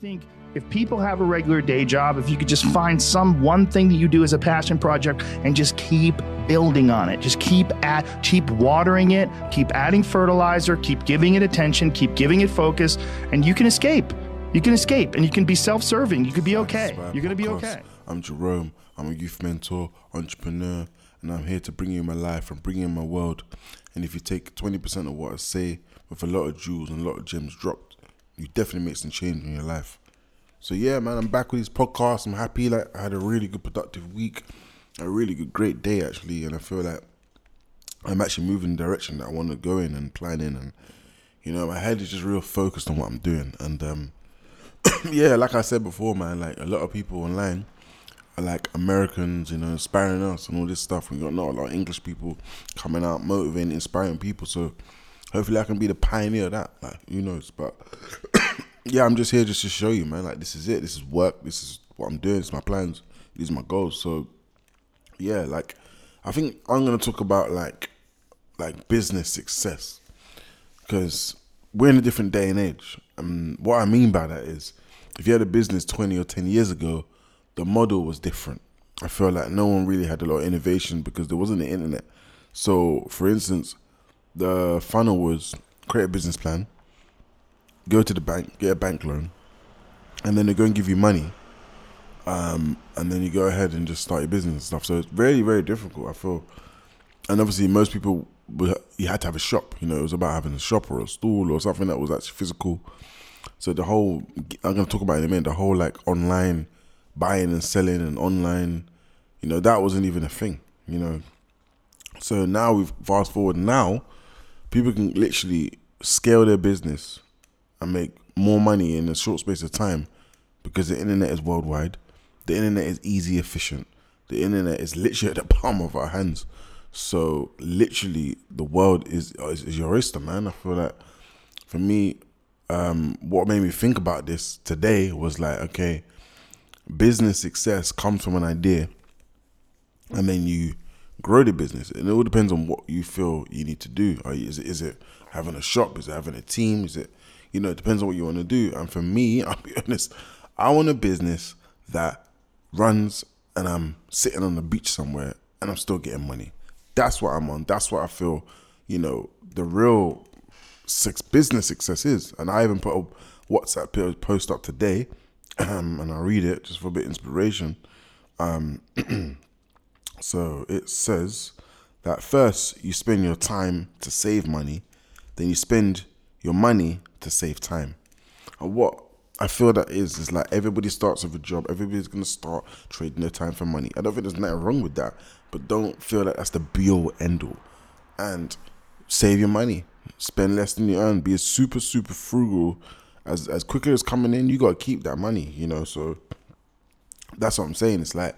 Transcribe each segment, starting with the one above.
think if people have a regular day job, if you could just find some one thing that you do as a passion project and just keep building on it, just keep at keep watering it, keep adding fertilizer, keep giving it attention, keep giving it focus, and you can escape. You can escape and you can be self-serving. You could be okay. You're gonna be okay. I'm Jerome. I'm a youth mentor, entrepreneur, and I'm here to bring you my life and bring you my world. And if you take 20% of what I say with a lot of jewels and a lot of gems dropped, you definitely make some change in your life. So yeah, man, I'm back with this podcast. I'm happy. Like I had a really good, productive week, a really good, great day actually, and I feel like I'm actually moving in the direction that I want to go in and planning, and you know, my head is just real focused on what I'm doing. And um, yeah, like I said before, man, like a lot of people online are like Americans, you know, inspiring us and all this stuff. We got not a lot of English people coming out, motivating, inspiring people. So hopefully, I can be the pioneer of that. Like, who knows? But yeah, I'm just here just to show you, man. Like this is it. This is work. This is what I'm doing. It's my plans. These are my goals. So yeah, like I think I'm gonna talk about like like business success because we're in a different day and age. And what I mean by that is, if you had a business 20 or 10 years ago, the model was different. I feel like no one really had a lot of innovation because there wasn't the internet. So, for instance, the funnel was create a business plan, go to the bank, get a bank loan, and then they go and give you money. Um, and then you go ahead and just start your business and stuff. So it's very, very difficult. I feel, and obviously most people you had to have a shop. You know, it was about having a shop or a stall or something that was actually physical. So the whole I'm gonna talk about it in a minute. The whole like online buying and selling and online, you know, that wasn't even a thing. You know, so now we've fast forward now, people can literally scale their business and make more money in a short space of time because the internet is worldwide. The internet is easy, efficient. The internet is literally at the palm of our hands. So literally, the world is is, is your oyster, man. I feel like for me, um, what made me think about this today was like, okay, business success comes from an idea, and then you grow the business, and it all depends on what you feel you need to do. Is it is it having a shop? Is it having a team? Is it you know? It depends on what you want to do. And for me, I'll be honest, I want a business that runs, and I'm sitting on the beach somewhere, and I'm still getting money. That's what I'm on. That's what I feel, you know, the real six business success is. And I even put a WhatsApp post up today, um, and I'll read it just for a bit of inspiration. Um, so it says that first you spend your time to save money, then you spend your money to save time. And what I feel that is is like everybody starts with a job. Everybody's gonna start trading their time for money. I don't think there's nothing wrong with that, but don't feel like that's the be all end all. And save your money, spend less than you earn. Be as super super frugal as as quickly as coming in. You gotta keep that money, you know. So that's what I'm saying. It's like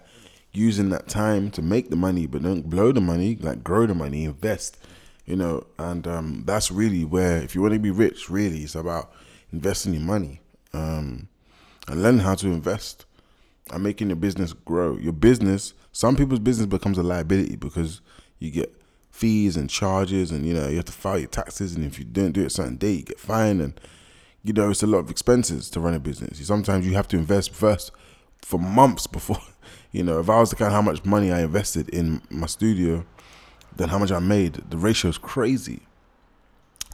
using that time to make the money, but don't blow the money. Like grow the money, invest, you know. And um, that's really where if you want to be rich, really, it's about investing your money um, and learn how to invest and making your business grow. Your business, some people's business becomes a liability because you get fees and charges, and you know you have to file your taxes, and if you don't do it a certain day, you get fined, and you know it's a lot of expenses to run a business. Sometimes you have to invest first for months before. You know, if I was to count how much money I invested in my studio, then how much I made, the ratio is crazy.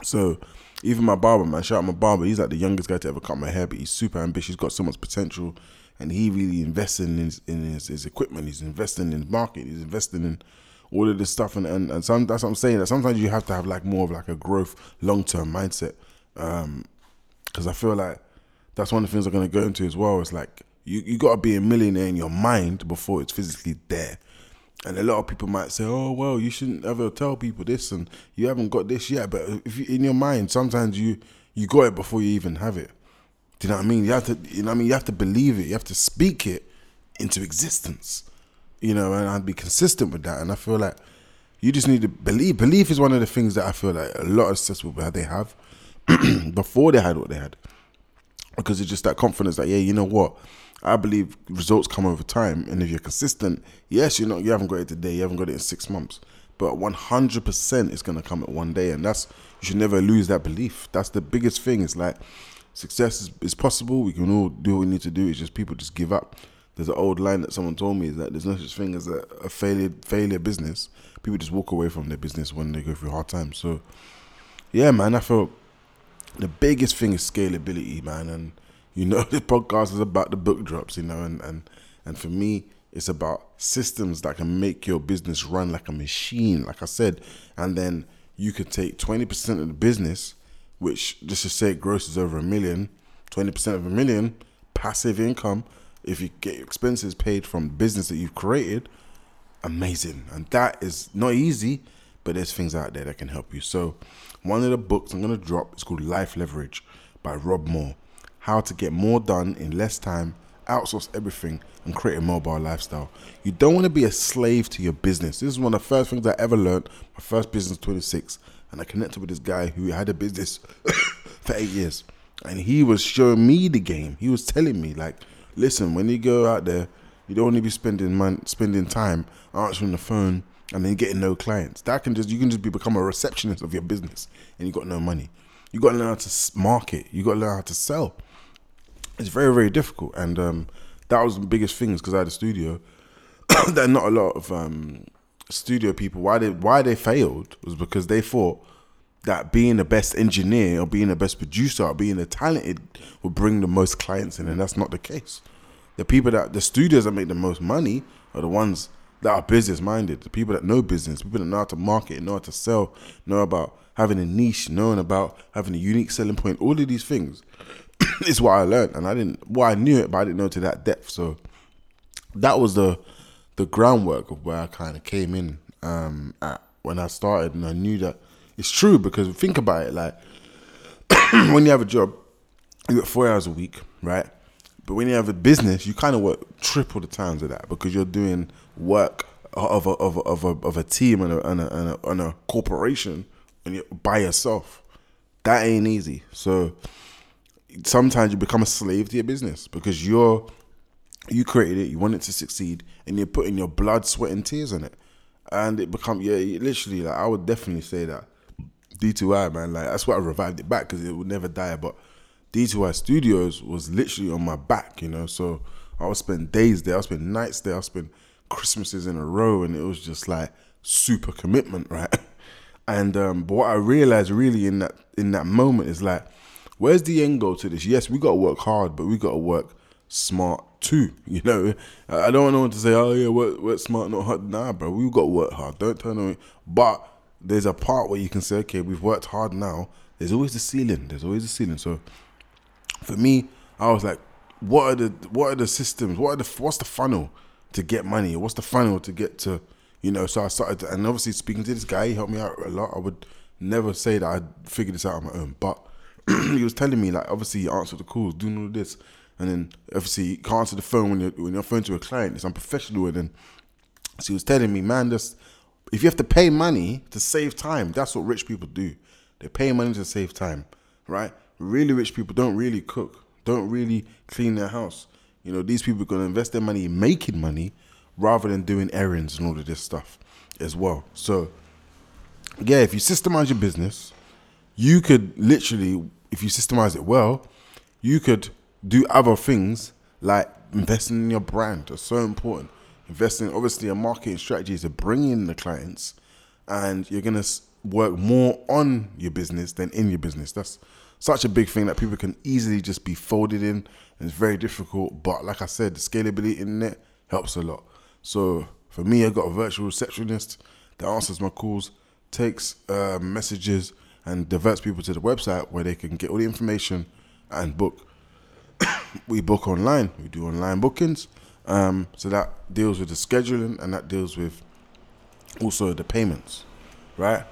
So even my barber, man, shout out my barber. He's like the youngest guy to ever cut my hair, but he's super ambitious. He's got so much potential, and he really invested in his in his, his equipment. He's investing in his market. He's investing in all of this stuff, and and, and some, that's what I'm saying. That sometimes you have to have like more of like a growth, long term mindset, because um, I feel like that's one of the things I'm gonna go into as well. It's like you you got to be a millionaire in your mind before it's physically there. And a lot of people might say, "Oh, well, you shouldn't ever tell people this, and you haven't got this yet." But if you, in your mind, sometimes you you got it before you even have it. Do you know what I mean? You have to, you know, I mean, you have to believe it. You have to speak it into existence. You know, and I'd be consistent with that. And I feel like you just need to believe. Belief is one of the things that I feel like a lot of successful people they have before they had what they had, because it's just that confidence that yeah, you know what I believe results come over time, and if you're consistent, yes, you know you haven't got it today, you haven't got it in six months, but 100% is going to come at one day, and that's you should never lose that belief. That's the biggest thing. It's like success is, is possible. We can all do what we need to do. It's just people just give up. There's an old line that someone told me is that there's no such thing as a, a failure failure business. People just walk away from their business when they go through hard times. So, yeah, man, I feel the biggest thing is scalability, man. And you know, this podcast is about the book drops, you know, and and and for me, it's about systems that can make your business run like a machine, like I said, and then you could take twenty percent of the business, which just to say it grosses over a million, 20% of a million passive income. If you get your expenses paid from the business that you've created, amazing. And that is not easy, but there's things out there that can help you. So, one of the books I'm going to drop is called Life Leverage by Rob Moore. How to get more done in less time, outsource everything, and create a mobile lifestyle. You don't want to be a slave to your business. This is one of the first things I ever learned. My first business, 26, and I connected with this guy who had a business for eight years. And he was showing me the game. He was telling me, like, listen, when you go out there, you don't want to be spending mon- spending time answering the phone and then getting no clients. That can just you can just be become a receptionist of your business and you got no money. You got to learn how to market. You got to learn how to sell. It's very very difficult, and um, that was the biggest things because I had a studio. that not a lot of um, studio people why they why they failed was because they thought that being the best engineer or being the best producer or being the talented would bring the most clients in, and that's not the case. The people that the studios that make the most money are the ones that are business minded, the people that know business, people that know how to market, know how to sell, know about having a niche, knowing about having a unique selling point. All of these things is what I learned, and I didn't. Well, I knew it, but I didn't know to that depth. So that was the the groundwork of where I kind of came in um, at when I started, and I knew that it's true because think about it, like when you have a job, you got four hours a week, right? But when you have a business, you kind of work triple the times of that because you're doing work of a of a, of a, of a team and a, and a, and a, and a corporation and you're by yourself. That ain't easy. So sometimes you become a slave to your business because you're you created it, you want it to succeed, and you're putting your blood, sweat, and tears on it, and it become yeah, literally like I would definitely say that D2I man, like that's why I revived it back because it would never die, but D2I Studios was literally on my back, you know. So I would spend days there, I would spend nights there, I would spend Christmases in a row, and it was just like super commitment, right? And um, but what I realized really in that in that moment is like, where's the end goal to this? Yes, we got to work hard, but we got to work smart too. You know, I don't want to say, oh yeah, work, work smart, not hard. Nah, bro, we got to work hard. Don't turn on. It. But there's a part where you can say, okay, we've worked hard now. There's always the ceiling. There's always the ceiling. So for me, I was like, what are the what are the systems? What are the what's the funnel to get money? What's the funnel to get to you know? So I started, to, and obviously speaking to this guy, he helped me out a lot. I would never say that I figured this out on my own, but he was telling me like, obviously, you answer the calls, doing all this, and then obviously you can't answer the phone when you're when you're phone to a client. It's unprofessional, and then so he was telling me, man, just if you have to pay money to save time, that's what rich people do. They pay money to save time, right? really rich people don't really cook, don't really clean their house. You know, these people are to invest their money in making money rather than doing errands and all of this stuff as well. So, yeah, if you systemize your business, you could literally, if you systemize it well, you could do other things like investing in your brand. That's so important. Investing, obviously, a marketing strategy is to bring in the clients, and you're gonna work more on your business than in your business. That's such a big thing that people can easily just be folded in. And it's very difficult, but like I said, the scalability in it helps a lot. So for me, I got a virtual receptionist that answers my calls, takes uh, messages, and diverts people to the website where they can get all the information and book. we book online. We do online bookings. Um, so that deals with the scheduling and that deals with also the payments, right?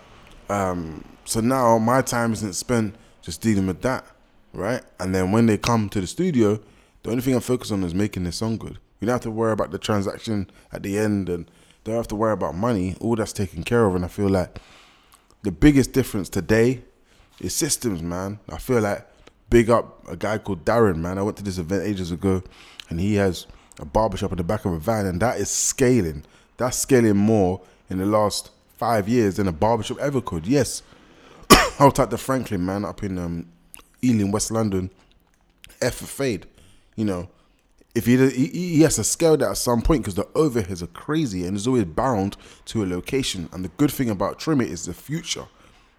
Um, so now my time isn't spent just dealing with that, right? And then when they come to the studio, the only thing I focus on is making the song good. We don't have to worry about the transaction at the end and don't have to worry about money. All that's taken care of. And I feel like the biggest difference today is systems, man. I feel like big up a guy called Darren, man. I went to this event ages ago and he has a barbershop in the back of a van and that is scaling. That's scaling more in the last five years than a barbershop ever could. Yes, was at the Franklin man up in um, Ealing, West London. F fade. You know, if he, he he has to scale that at some point because the overheads are crazy and is always bound to a location. And the good thing about Trimit is the future.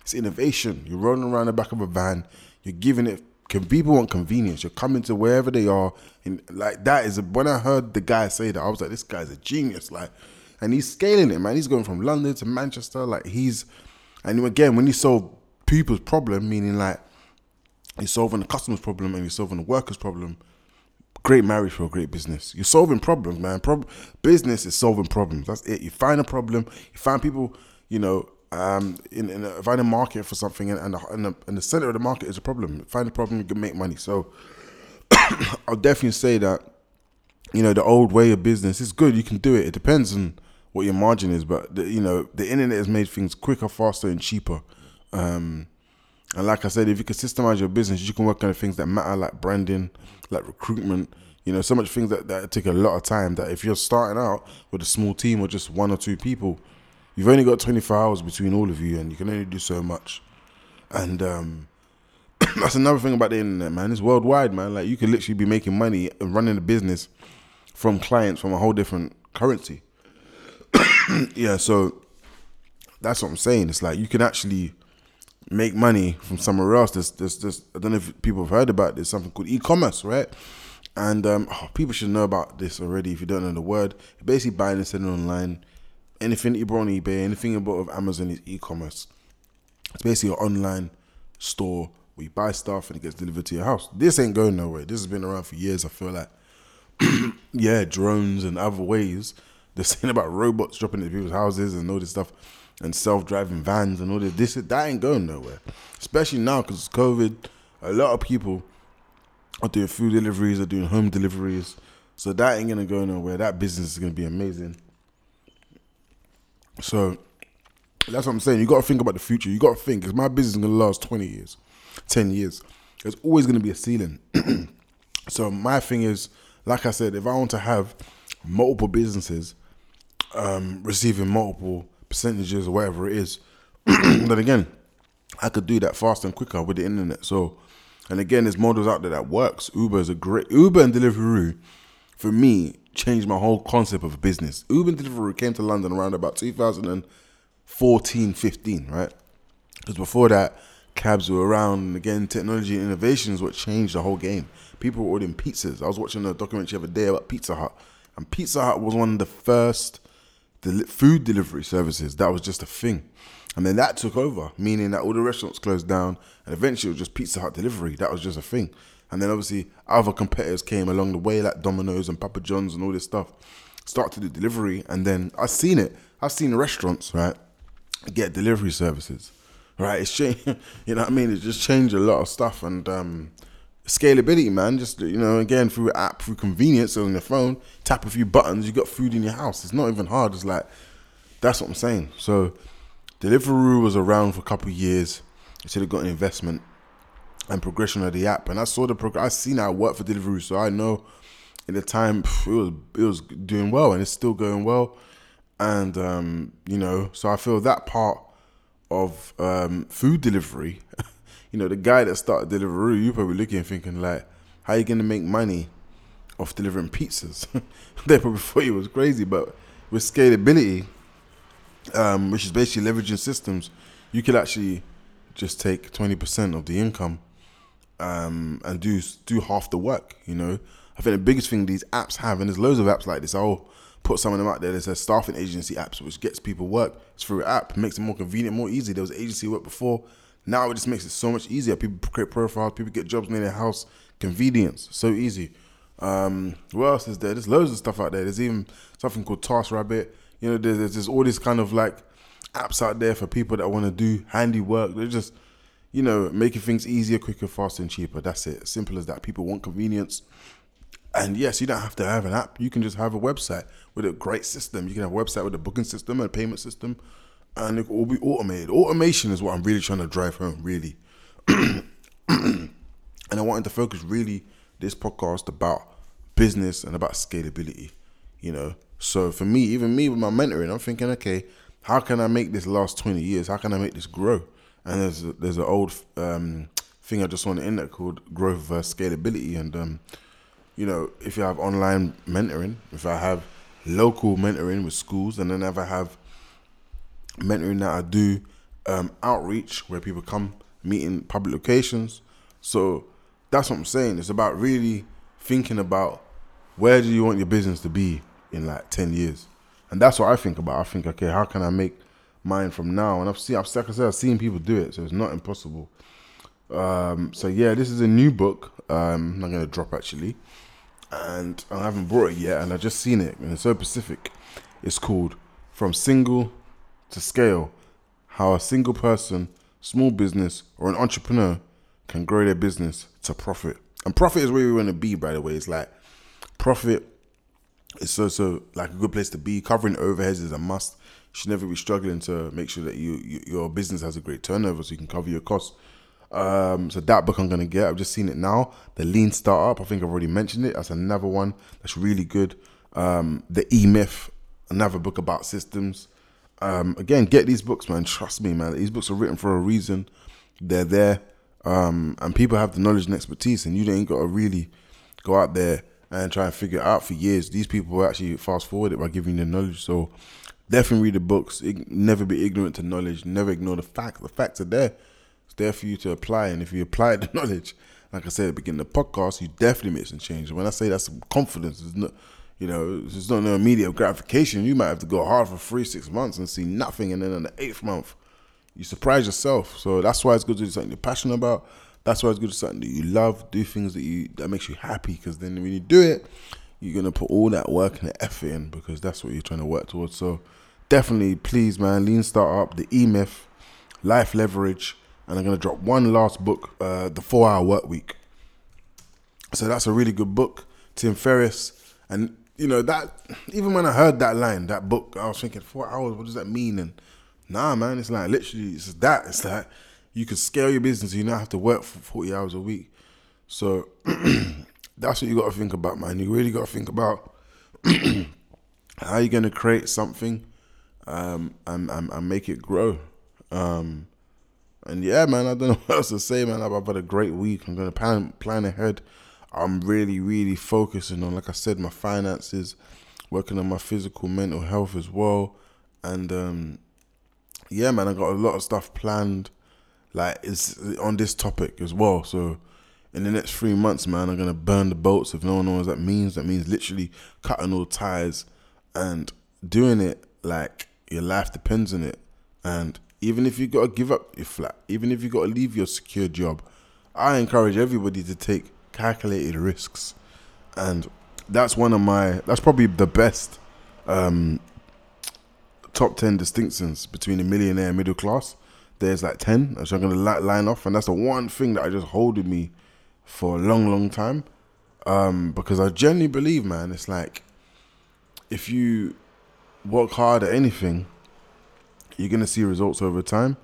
It's innovation. You're rolling around the back of a van. You're giving it. Can people want convenience? You're coming to wherever they are, and like that is. When I heard the guy say that, I was like, this guy's a genius. Like, and he's scaling it, man. He's going from London to Manchester. Like he's, and again, when you solve people's problem, meaning like you're solving the customer's problem and you're solving the worker's problem. Great marriage for a great business. You're solving problems, man. Prob- business is solving problems. That's it. You find a problem. You find people. You know, um, in, in a, find a market for something, and and the, and, the, and the center of the market is a problem. Find a problem, you can make money. So, I'll definitely say that. You know, the old way of business is good. You can do it. It depends on what your margin is, but the, you know, the internet has made things quicker, faster, and cheaper. Um, and like I said, if you can systemize your business, you can work on the things that matter, like branding, like recruitment. You know, so much things that, that take a lot of time. That if you're starting out with a small team or just one or two people, you've only got 24 hours between all of you, and you can only do so much. And um, that's another thing about the internet, man. It's worldwide, man. Like you could literally be making money and running a business from clients from a whole different currency. yeah, so that's what I'm saying. It's like you can actually make money from somewhere else. There's, there's, there's, I don't know if people have heard about this, something called e-commerce, right? And um, oh, people should know about this already if you don't know the word. Basically buying and selling online. Anything you bought on eBay, anything you bought of Amazon is e-commerce. It's basically an online store where you buy stuff and it gets delivered to your house. This ain't going nowhere. This has been around for years. I feel like, yeah, drones and other ways. They're saying about robots dropping into people's houses and all this stuff and self-driving vans and all this. This that ain't going nowhere, especially now because COVID. A lot of people are doing food deliveries, are doing home deliveries, so that ain't gonna go nowhere. That business is gonna be amazing. So that's what I'm saying. You got to think about the future. You got to think, is my business is gonna last 20 years, 10 years? There's always gonna be a ceiling. so my thing is, like I said, if I want to have multiple businesses um, receiving multiple percentages or whatever it is. then again, I could do that faster and quicker with the internet. So, and again, there's models out there that works. Uber is a great Uber and Deliveroo. For me, changed my whole concept of business. Uber and Deliveroo came to London around about 2014, 15, right? Because before that, cabs were around. And again, technology and innovations what changed the whole game. People were ordering pizzas. I was watching a documentary the other day about Pizza Hut, and Pizza Hut was one of the first the food delivery services, that was just a thing. And then that took over, meaning that all the restaurants closed down and eventually it was just Pizza Hut delivery. That was just a thing. And then obviously other competitors came along the way, like Domino's and Papa John's and all this stuff, start to do delivery. And then I've seen it. I've seen restaurants, right, get delivery services, right? It's changed, you know what I mean? It just changed a lot of stuff. And um, scalability, man. Just you know, again through app, through convenience on your phone, tap a few buttons, you got food in your house. It's not even hard. It's like that's what I'm saying. So Deliveroo was around for a couple of years. It should have got an investment and progression of the app, and I saw the progress. I seen how it worked for Deliveroo, so I know in the time it was it was doing well, and it's still going well. And um, you know, so I feel that part of um, food delivery you know, the guy that started Deliveroo, you probably looking thinking like, how are you gonna make money off delivering pizzas? they probably thought he was crazy, but with scalability, um, which is basically leveraging systems, you could actually just take twenty percent of the income um, and do do half the work. You know, I think the biggest thing these apps have, and there's loads of apps like this. I'll put some of them out there. There's a staffing agency apps which gets people work. It's through an app, makes it more convenient, more easy. There was agency work before. Now it just makes it so much easier. People create profiles, people get jobs near their house. Convenience, so easy. Um, what else is there? There's loads of stuff out there. There's even something called TaskRabbit. You know, there's, there's all these kind of like apps out there for people that want to do handiwork. They're just, you know, making things easier, quicker, faster, and cheaper. That's it. Simple as that. People want convenience. And yes, you don't have to have an app. You can just have a website with a great system. You can have a website with a booking system and a payment system and it will be automated. Automation is what I'm really trying to drive home, really. and I wanted to focus really this podcast about business and about scalability, you know. So for me, even me with my mentoring, I'm thinking, okay, how can I make this last 20 years? How can I make this grow? And there's a, there's an old um, thing I just saw on the internet called growth versus scalability. And um, you know, if you have online mentoring, if I have local mentoring with schools, and then if I have mentoring that I do um, outreach where people come meet in public locations. So that's what I'm saying. It's about really thinking about where do you want your business to be in like 10 years. And that's what I think about. I think, okay, how can I make mine from now? And I've seen, I've, like I said, I've seen people do it, so it's not impossible. Um, so yeah, this is a new book. Um, I'm not gonna drop actually, and I haven't brought it yet, and I just seen it, and it's so specific. It's called "From Single to Scale: How a Single Person, Small Business, or an Entrepreneur Can Grow Their Business to Profit." And profit is where we want to be. By the way, it's like profit is so so like a good place to be. Covering overheads is a must. You should never be struggling to make sure that you, you your business has a great turnover so you can cover your costs. Um, so that book I'm gonna get. I've just seen it now. The Lean Startup. I think I've already mentioned it. That's another one that's really good. Um, the E Myth. Another book about systems. Um, again, get these books, man. Trust me, man. These books are written for a reason. They're there, um, and people have the knowledge and expertise, and you ain't got to really go out there and try and figure it out for years. These people will actually fast forward it by giving you the knowledge. So definitely read the books. Never be ignorant to knowledge. Never ignore the facts. The facts are there It's there for you to apply. And if you apply the knowledge, like I said at the beginning of the podcast, you definitely make some change. When I say that's confidence, it's not, you know, it's not no immediate gratification. You might have to go hard for three, six months and see nothing. And then in the eighth month, you surprise yourself. So that's why it's good to do something you're passionate about. That's why it's good to do something that you love. Do things that you that makes you happy. Because then when you do it, you're gonna put all that work and effort in because that's what you're trying to work towards. So definitely, please, man, lean startup, the E Myth, life leverage and I'm gonna drop one last book, uh, The Four Hour Work Week. So that's a really good book, Tim Ferriss, and you know that even when I heard that line, that book, I was thinking four hours. What does that mean? And nah, man, it's like literally it's that. It's like you can scale your business. You don't have to work for forty hours a week. So that's what you got to think about, man. You really got to think about how you're gonna create something um, and, and, and make it grow. Um, and yeah, man, I don't know what else to say, man. I've had a great week. I'm gonna plan plan ahead. I'm really, really focusing on, like I said, my finances, working on my physical, mental health as well, and um, yeah, man, I got a lot of stuff planned, like it's on this topic as well. So in the next three months, man, I'm gonna burn the boats. If no one knows what that means, that means literally cutting all ties and doing it like your life depends on it, and even if you got to give up your flat, even if you got to leave your secure job, I encourage everybody to take calculated risks, and that's one of my that's probably the best um, top ten distinctions between a millionaire and middle class. There's like ten, which I'm gonna line off, and that's the one thing that I just hold with me for a long, long time, um, because I genuinely believe, man, it's like if you work hard at anything you're to see results over time.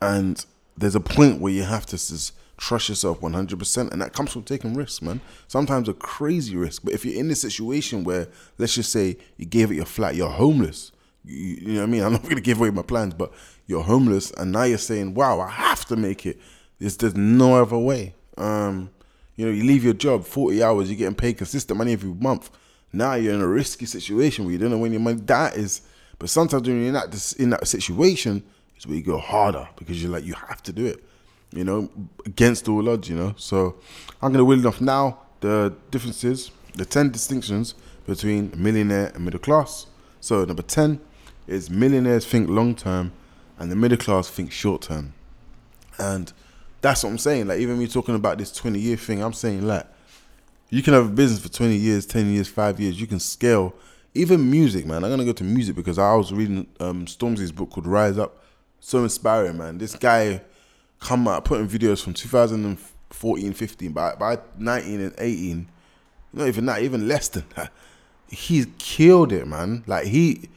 And there's a point where you have to just trust yourself 100%. And that comes from taking risks, man. Sometimes a crazy risk. But if you're in a situation where, let's just say, you gave it your flat, you're homeless. You, you know what I mean? I'm not going to give away my plans, but you're homeless. And now you're saying, wow, I have to make it. There's, there's no other way. Um, you know, you leave your job 40 hours, you're getting paid consistent money every month. Now you're in a risky situation where you don't know when your money. That is but sometimes when you're in that in that situation, it's where you go harder because you're like you have to do it, you know, against all odds, you know. So I'm gonna wheel off now the differences, the ten distinctions between millionaire and middle class. So number ten is millionaires think long term, and the middle class think short term, and that's what I'm saying. Like even me talking about this 20 year thing, I'm saying like you can have a business for 20 years, 10 years, five years. You can scale even music, man. I'm gonna go to music because I was reading um, Stormzy's book called Rise Up. So inspiring, man. This guy come out putting videos from 2014, 15, by by 19 and 18, not even that, even less than that. He's killed it, man. Like he,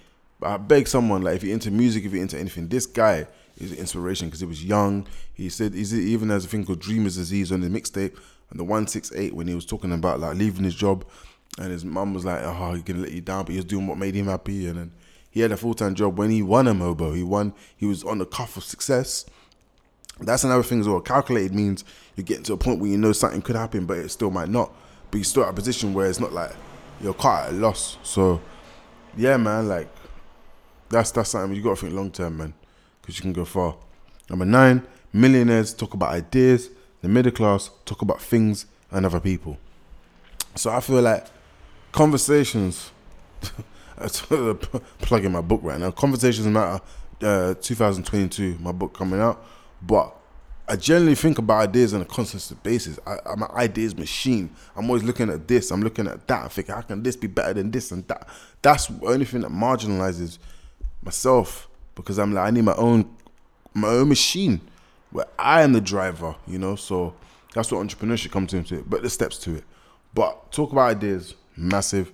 I beg someone, like if you're into music, if you're into anything, this guy is an inspiration because he was young. He said he's even has a thing called Dreamer's Disease on the mixtape and the 168 when he was talking about like leaving his job and his mum was like, "Oh, he's gonna let you down," but he was doing what made him happy. And then he had a full time job when he won a Mobo. He won. He was on the cuff of success, That's another thing as well. Calculated means you're getting to a point where you know something could happen, but it still might not. But you're still at a position where it's not like you're quite at a loss. So, yeah, man, like that's that's something you got to think long term, man, because you can go far. Number nine, millionaires talk about ideas. The middle class talk about things and other people. So I feel like conversations. plugging my book right now. Conversations matter. Uh, 2022, my book coming out, but I generally think about ideas on a constant basis. I, I'm an ideas machine. I'm always looking at this. I'm looking at that. I think how can this be better than this and that. That's the only thing that marginalizes myself because I'm like I need my own my own machine where I am the driver. You know, so that's what entrepreneurship comes into it. But the steps to it. But talk about ideas, massive.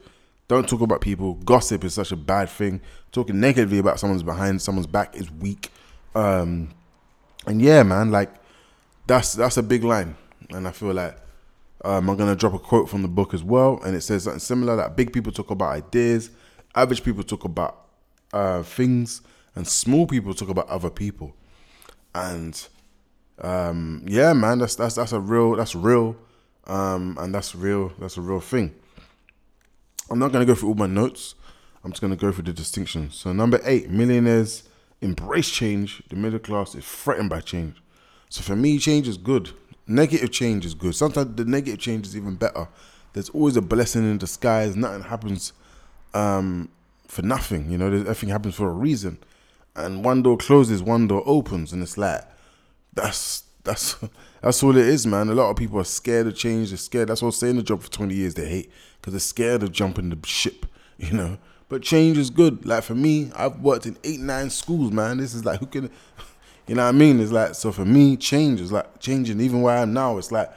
Don't talk about people. Gossip is such a bad thing. Talking negatively about someone's behind someone's back is weak. Um, and yeah, man, like that's that's a big line, and I feel like um, I'm gonna drop a quote from the book as well, and it says something similar that big people talk about ideas, average people talk about uh, things, and small people talk about other people, and um, yeah, man, that's that's that's a real that's real, um, and that's real that's a real thing. I'm not gonna go through all my notes. I'm just gonna go through the distinctions. So number eight, millionaires embrace change. The middle class is threatened by change. So for me, change is good. Negative change is good. Sometimes the negative change is even better. There's always a blessing in disguise. Nothing happens um, for nothing. You know, everything happens for a reason. And one door closes, one door opens, and it's like that's that's that's all it is, man. A lot of people are scared of change. They're scared. That's what staying in the job for 20 years they hate because they're scared of jumping the ship. You know, but change is good. Like for me, I've worked in eight, nine schools, man. This is like who can you know what I mean? It's like so for me, change is like changing. Even where I am now, it's like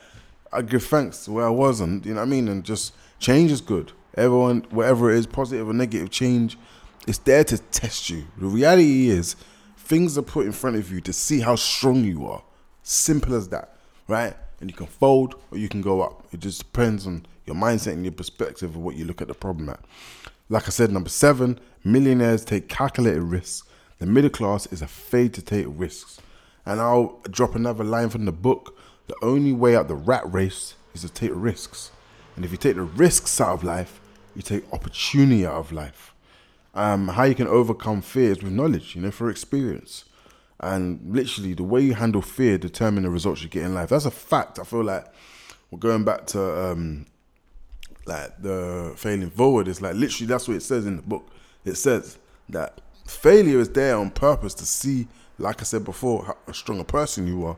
I give thanks to where I was, and you know what I mean. And just change is good. Everyone, whatever it is, positive or negative change, it's there to test you. The reality is, things are put in front of you to see how strong you are. Simple as that, right? And you can fold or you can go up. It just depends on your mindset and your perspective of what you look at the problem at. Like I said, number seven, millionaires take calculated risks. The middle class is afraid to take risks. And I'll drop another line from the book. The only way out the rat race is to take risks. And if you take the risks out of life, you take opportunity out of life. Um, how you can overcome fears with knowledge, you know, for experience. And literally, the way you handle fear determine the results you get in life. That's a fact. I feel like we're going back to um, like the failing forward is like literally that's what it says in the book. It says that failure is there on purpose to see, like I said before, how a stronger person you are.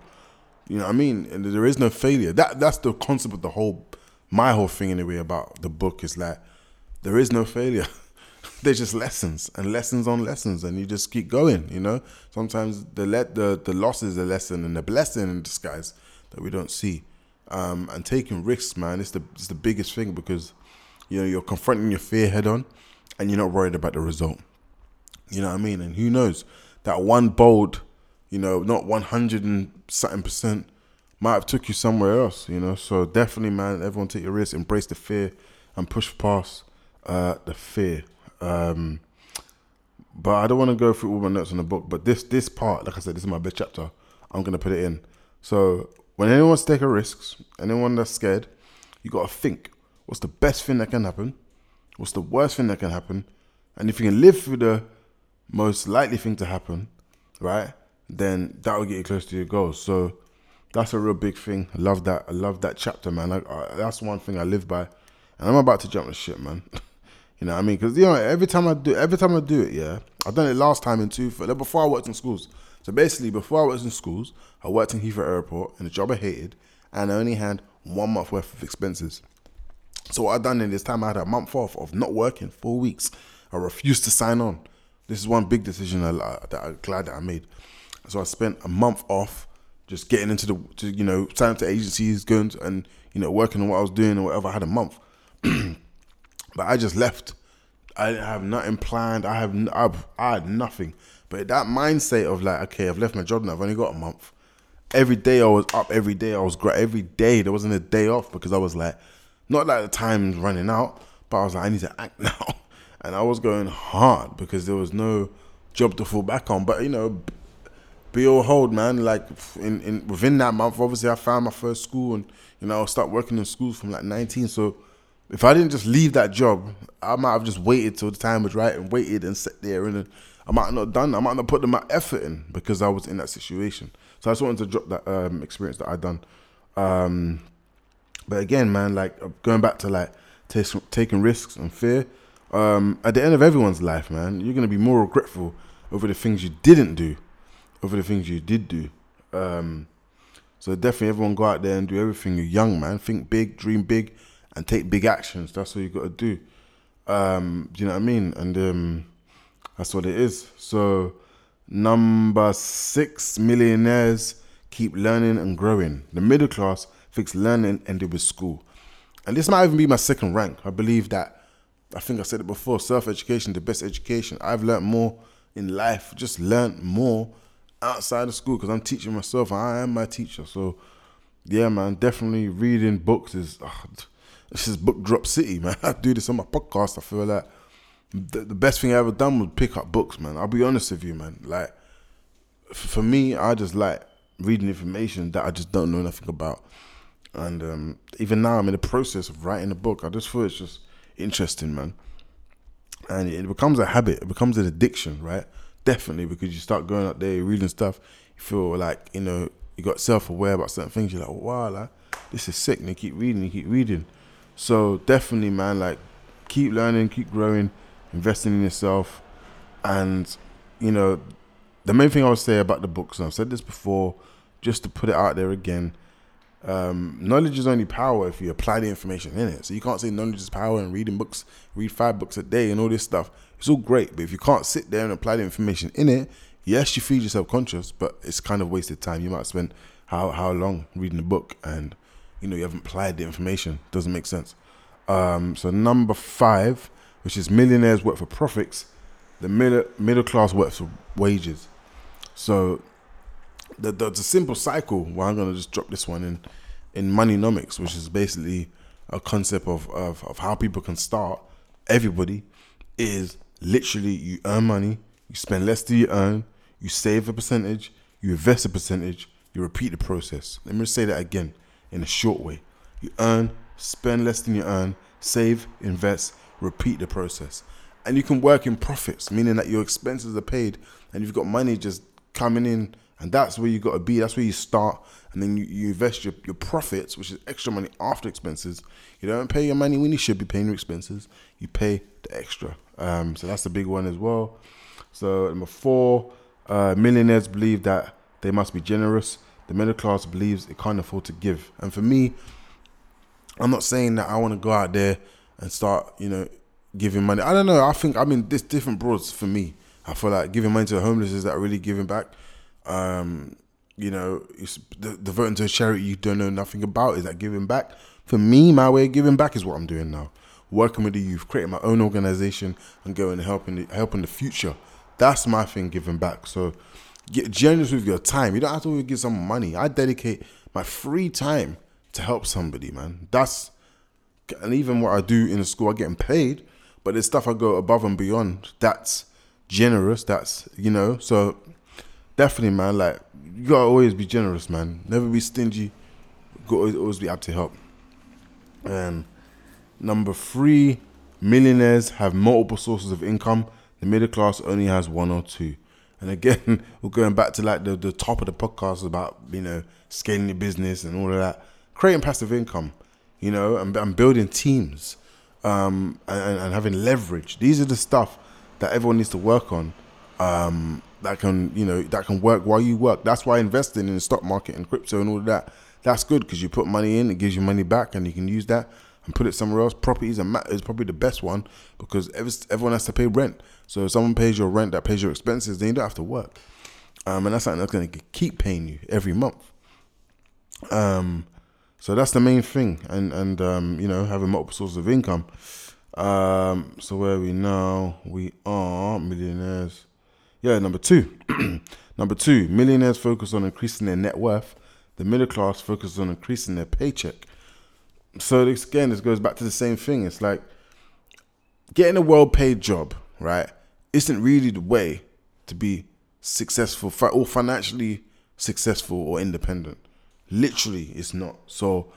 You know what I mean? And there is no failure. That that's the concept of the whole my whole thing anyway about the book is like there is no failure. There's just lessons and lessons on lessons, and you just keep going. You know, sometimes the let the the loss is a lesson and the blessing in disguise that we don't see. Um, and taking risks, man, it's the it's the biggest thing because you know you're confronting your fear head on, and you're not worried about the result. You know what I mean? And who knows that one bold, you know, not one hundred and something percent, might have took you somewhere else. You know, so definitely, man, everyone take your risk, embrace the fear, and push past uh, the fear. Um, but I don't want to go through all my notes in the book. But this this part, like I said, this is my best chapter. I'm gonna put it in. So when anyone's taking risks, anyone that's scared, you got to think what's the best thing that can happen, what's the worst thing that can happen, and if you can live through the most likely thing to happen, right, then that will get you close to your goals. So that's a real big thing. I love that. I love that chapter, man. I, I, that's one thing I live by, and I'm about to jump the shit, man. you know what I mean? Because you know, every time I do, every time I do it, yeah, I done it last time in two. Before I worked in schools. So basically, before I was in schools, I worked in Heathrow Airport in a job I hated, and I only had one month worth of expenses. So what I done in this time, I had a month off of not working, four weeks. I refused to sign on. This is one big decision that I'm glad that I made. So I spent a month off, just getting into the, to, you know, signing to agencies, going to, and you know, working on what I was doing or whatever. I had a month, but I just left. I didn't have nothing planned. I have, I've, I had nothing. But that mindset of like, okay, I've left my job now. I've only got a month. Every day I was up. Every day I was great. Every day there wasn't a day off because I was like, not like the time's running out, but I was like, I need to act now, and I was going hard because there was no job to fall back on. But you know, Behold, hold, man. Like in, in within that month, obviously, I found my first school, and you know, I start working in schools from like 19. So if I didn't just leave that job, I might have just waited till the time was right and waited and sat there, and I might not have done. I might not put the my effort in because I was in that situation. So I just wanted to drop that um, experience that I'd done. Um, but again, man, like going back to like t- taking risks and fear. Um, at the end of everyone's life, man, you're gonna be more regretful over the things you didn't do, over the things you did do. Um, so definitely, everyone go out there and do everything. You're young, man. Think big, dream big, and take big actions. That's what you got to do. Um, do you know what I mean? And um, that's what it is. So number six, millionaires keep learning and growing. The middle class fix learning ended with school. And this might even be my second rank. I believe that, I think I said it before, self-education, the best education. I've learned more in life, just learned more outside of school because I'm teaching myself. I am my teacher. So, yeah, man, definitely reading books is, this is book drop city, man. I do this on my podcast. I feel like the, the best thing I ever done was pick up books, man. I'll be honest with you, man. Like, for me, I just like reading information that I just don't know nothing about. And um, even now, I'm in the process of writing a book. I just feel it's just interesting, man. And it becomes a habit. It becomes an addiction, right? Definitely, because you start going out there, reading stuff. You feel like you know you got self aware about certain things. You're like, wow, like this is sick. And you keep reading, you keep reading. So definitely, man, like keep learning, keep growing, investing in yourself, and you know the main thing I would say about the books, and I've said this before, just to put it out there again um, knowledge is only power if you apply the information in it. So you can't say knowledge is power and reading books, read five books a day and all this stuff. It's all great, but if you can't sit there and apply the information in it, yes, you feed yourself conscious, but it's kind of wasted time. You might spend how how long reading a book and you know you haven't applied the information. Doesn't make sense. Um, so number five, which is millionaires work for profits, the middle middle class works for wages. So the, the, the simple cycle. Well, I'm gonna just drop this one in in Moneynomics, which is basically a concept of, of of how people can start. Everybody is literally you earn money, you spend less than you earn, you save a percentage, you invest a percentage, you repeat the process. Let me say that again in a short way. You earn, spend less than you earn, save, invest, repeat the process. And you can work in profits, meaning that your expenses are paid and you've got money just coming in and that's where you got to be. That's where you start. And then you, you invest your, your profits, which is extra money after expenses. You don't pay your money when you should be paying your expenses. You pay the extra. Um, so that's the big one as well. So number four, uh, millionaires believe that they must be generous. The middle class believes it can't afford to give. And for me, I'm not saying that I want to go out there and start, you know, giving money. I don't know. I think I mean this different broads for me. I feel like giving money to the homeless is that really giving back um, you know, devoting to a charity you don't know nothing about. Is that giving back? For me, my way of giving back is what I'm doing now. Working with the youth, creating my own organization, and going and helping the, helping the future. That's my thing, giving back. So get generous with your time. You don't have to give some money. I dedicate my free time to help somebody, man. That's and even what I do in the school, I'm getting paid, but there's stuff I go above and beyond. That's generous. That's you know. So definitely, man. Like you gotta always be generous, man. Never be stingy. Go always, always be up to help. And number three, millionaires have multiple sources of income. The middle class only has one or two. And again, we're going back to like the, the top of the podcast about you know scaling your business and all of that, creating passive income, you know, and, and building teams, um, and, and having leverage. These are the stuff that everyone needs to work on. Um, that can you know that can work while you work. That's why investing in the stock market and crypto and all of that that's good because you put money in, it gives you money back, and you can use that and put it somewhere else. Properties and is probably the best one because everyone has to pay rent. So if someone pays your rent, that pays your expenses, then you don't have to work. Um, and that's something that's going to keep paying you every month. Um, so that's the main thing, and and um, you know having multiple sources of income. Um, so where we now? We are millionaires. Yeah, number two. number two, millionaires focus on increasing their net worth. The middle class focuses on increasing their paycheck. So again, this goes back to the same thing. It's like getting a well-paid job, right? Isn't really the way to be successful or financially successful or independent. Literally, it's not. So,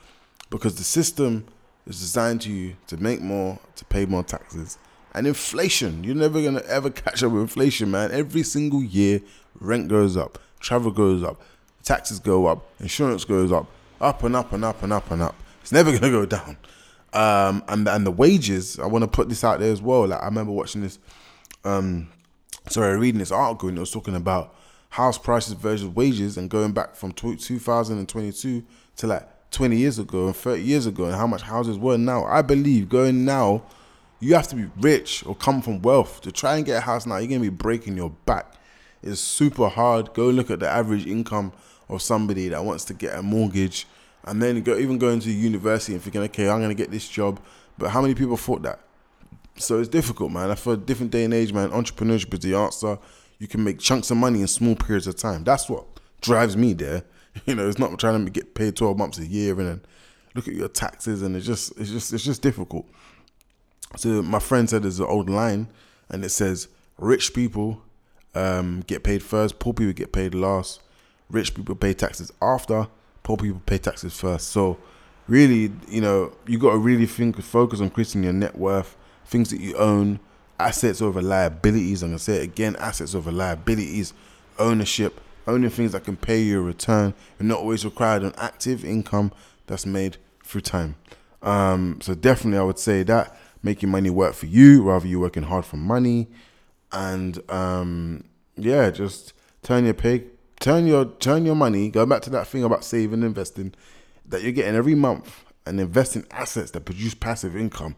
because the system is designed to you to make more, to pay more taxes, and inflation. You're never gonna ever catch up with inflation, man. Every single year, rent goes up, travel goes up, taxes go up, insurance goes up, up and up and up and up and up. It's never gonna go down. Um, and and the wages. I want to put this out there as well. Like I remember watching this. Um, sorry, reading this article and it was talking about house prices versus wages and going back from 2022 to like 20 years ago and 30 years ago and how much houses were now. I believe going now, you have to be rich or come from wealth to try and get a house now. You're gonna be breaking your back. It's super hard. Go look at the average income of somebody that wants to get a mortgage and then go even going to university and thinking, okay, I'm gonna get this job. But how many people thought that? So it's difficult, man. For a different day and age, man, entrepreneurship is the answer. You can make chunks of money in small periods of time. That's what drives me there. You know, it's not trying to get paid twelve months a year and then look at your taxes and it's just it's just it's just difficult. So my friend said there's an old line and it says rich people um, get paid first, poor people get paid last. Rich people pay taxes after, poor people pay taxes first. So really, you know, you got to really think, focus on increasing your net worth, things that you own, assets over liabilities. I'm gonna say it again: assets over liabilities, ownership, owning things that can pay you a return. You're not always required an active income that's made through time. Um, so definitely, I would say that making money work for you rather you working hard for money, and um, yeah, just turn your pay, turn your turn your money. Go back to that thing about saving, and investing that you're getting every month, and invest in assets that produce passive income.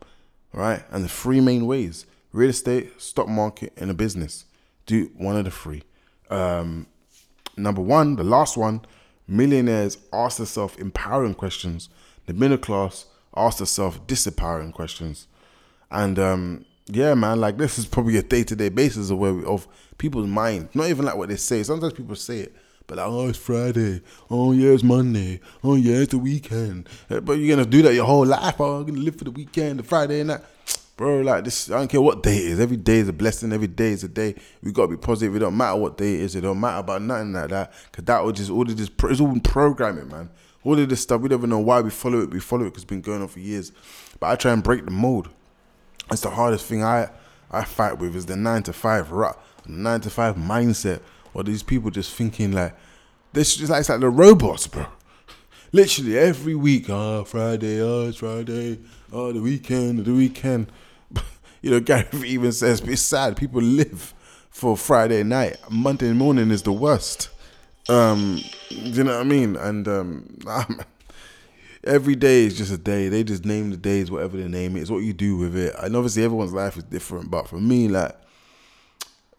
Right, and the three main ways: real estate, stock market, and a business. Do one of the three. Um, number one, the last one, millionaires ask themselves empowering questions. The middle class ask themselves disempowering questions. And um, yeah, man, like this is probably a day to day basis of where we, of people's mind. Not even like what they say. Sometimes people say it, but like, oh, it's Friday. Oh, yeah, it's Monday. Oh, yeah, it's the weekend. Eh, but you're gonna do that your whole life. Oh, I'm gonna live for the weekend, the Friday and that bro. Like this, I don't care what day it is. Every day is a blessing. Every day is a day. We gotta be positive. It don't matter what day it is. It don't matter about nothing like that. Cause that would just all of this. It's all programming, man. All of this stuff. We don't even know why we follow it. We follow it because it's been going on for years. But I try and break the mold. It's the hardest thing I I fight with is the nine to five rut, nine to five mindset, or these people just thinking like this. Just like it's like the robots, bro. Literally every week, oh Friday, oh it's Friday, oh the weekend, the weekend. you know, Gary even says it's sad. People live for Friday night. Monday morning is the worst. Um, you know what I mean? And um, every day is just a day. They just name the days whatever they name it. It's what you do with it. And obviously everyone's life is different. But for me, like,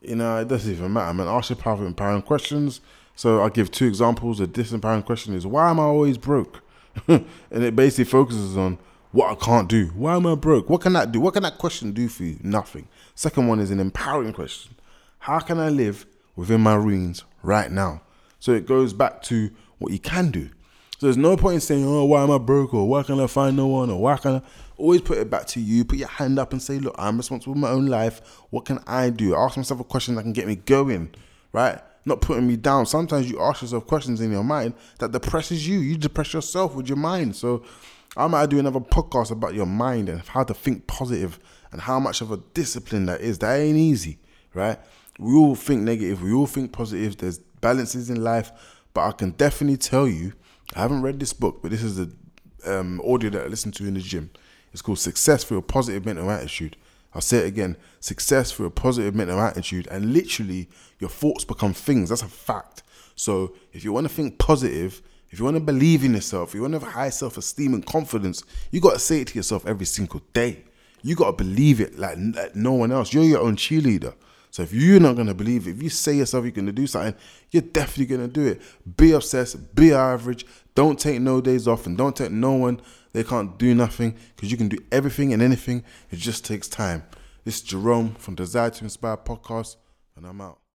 you know, it doesn't even matter. I man, ask your powerful empowering questions. So I'll give two examples. A disempowering question is why am I always broke? and it basically focuses on what I can't do. Why am I broke? What can that do? What can that question do for you? Nothing. Second one is an empowering question. How can I live within my means right now? So it goes back to what you can do. So there's no point in saying, oh, why am I broke? Or why can I find no one? Or why can I always put it back to you? Put your hand up and say, look, I'm responsible for my own life. What can I do? Ask myself a question that can get me going, right? Not putting me down. Sometimes you ask yourself questions in your mind that depresses you. You depress yourself with your mind. So I might do another podcast about your mind and how to think positive and how much of a discipline that is. That ain't easy, right? We all think negative. We all think positive. There's balances in life, but I can definitely tell you, I haven't read this book, but this is the um, audio that I listen to in the gym. It's called Success Through a Positive Mental Attitude. I'll say it again success through a positive mental attitude, and literally your thoughts become things. That's a fact. So if you want to think positive, if you want to believe in yourself, if you want to have high self esteem and confidence, you got to say it to yourself every single day. You got to believe it like, like no one else. You're your own cheerleader. So if you're not gonna believe it, if you say yourself you're gonna do something, you're definitely gonna do it. Be obsessed, be average, don't take no days off, and don't take no one they can't do nothing because you can do everything and anything. It just takes time. This is Jerome from Desire to Inspire podcast, and I'm out.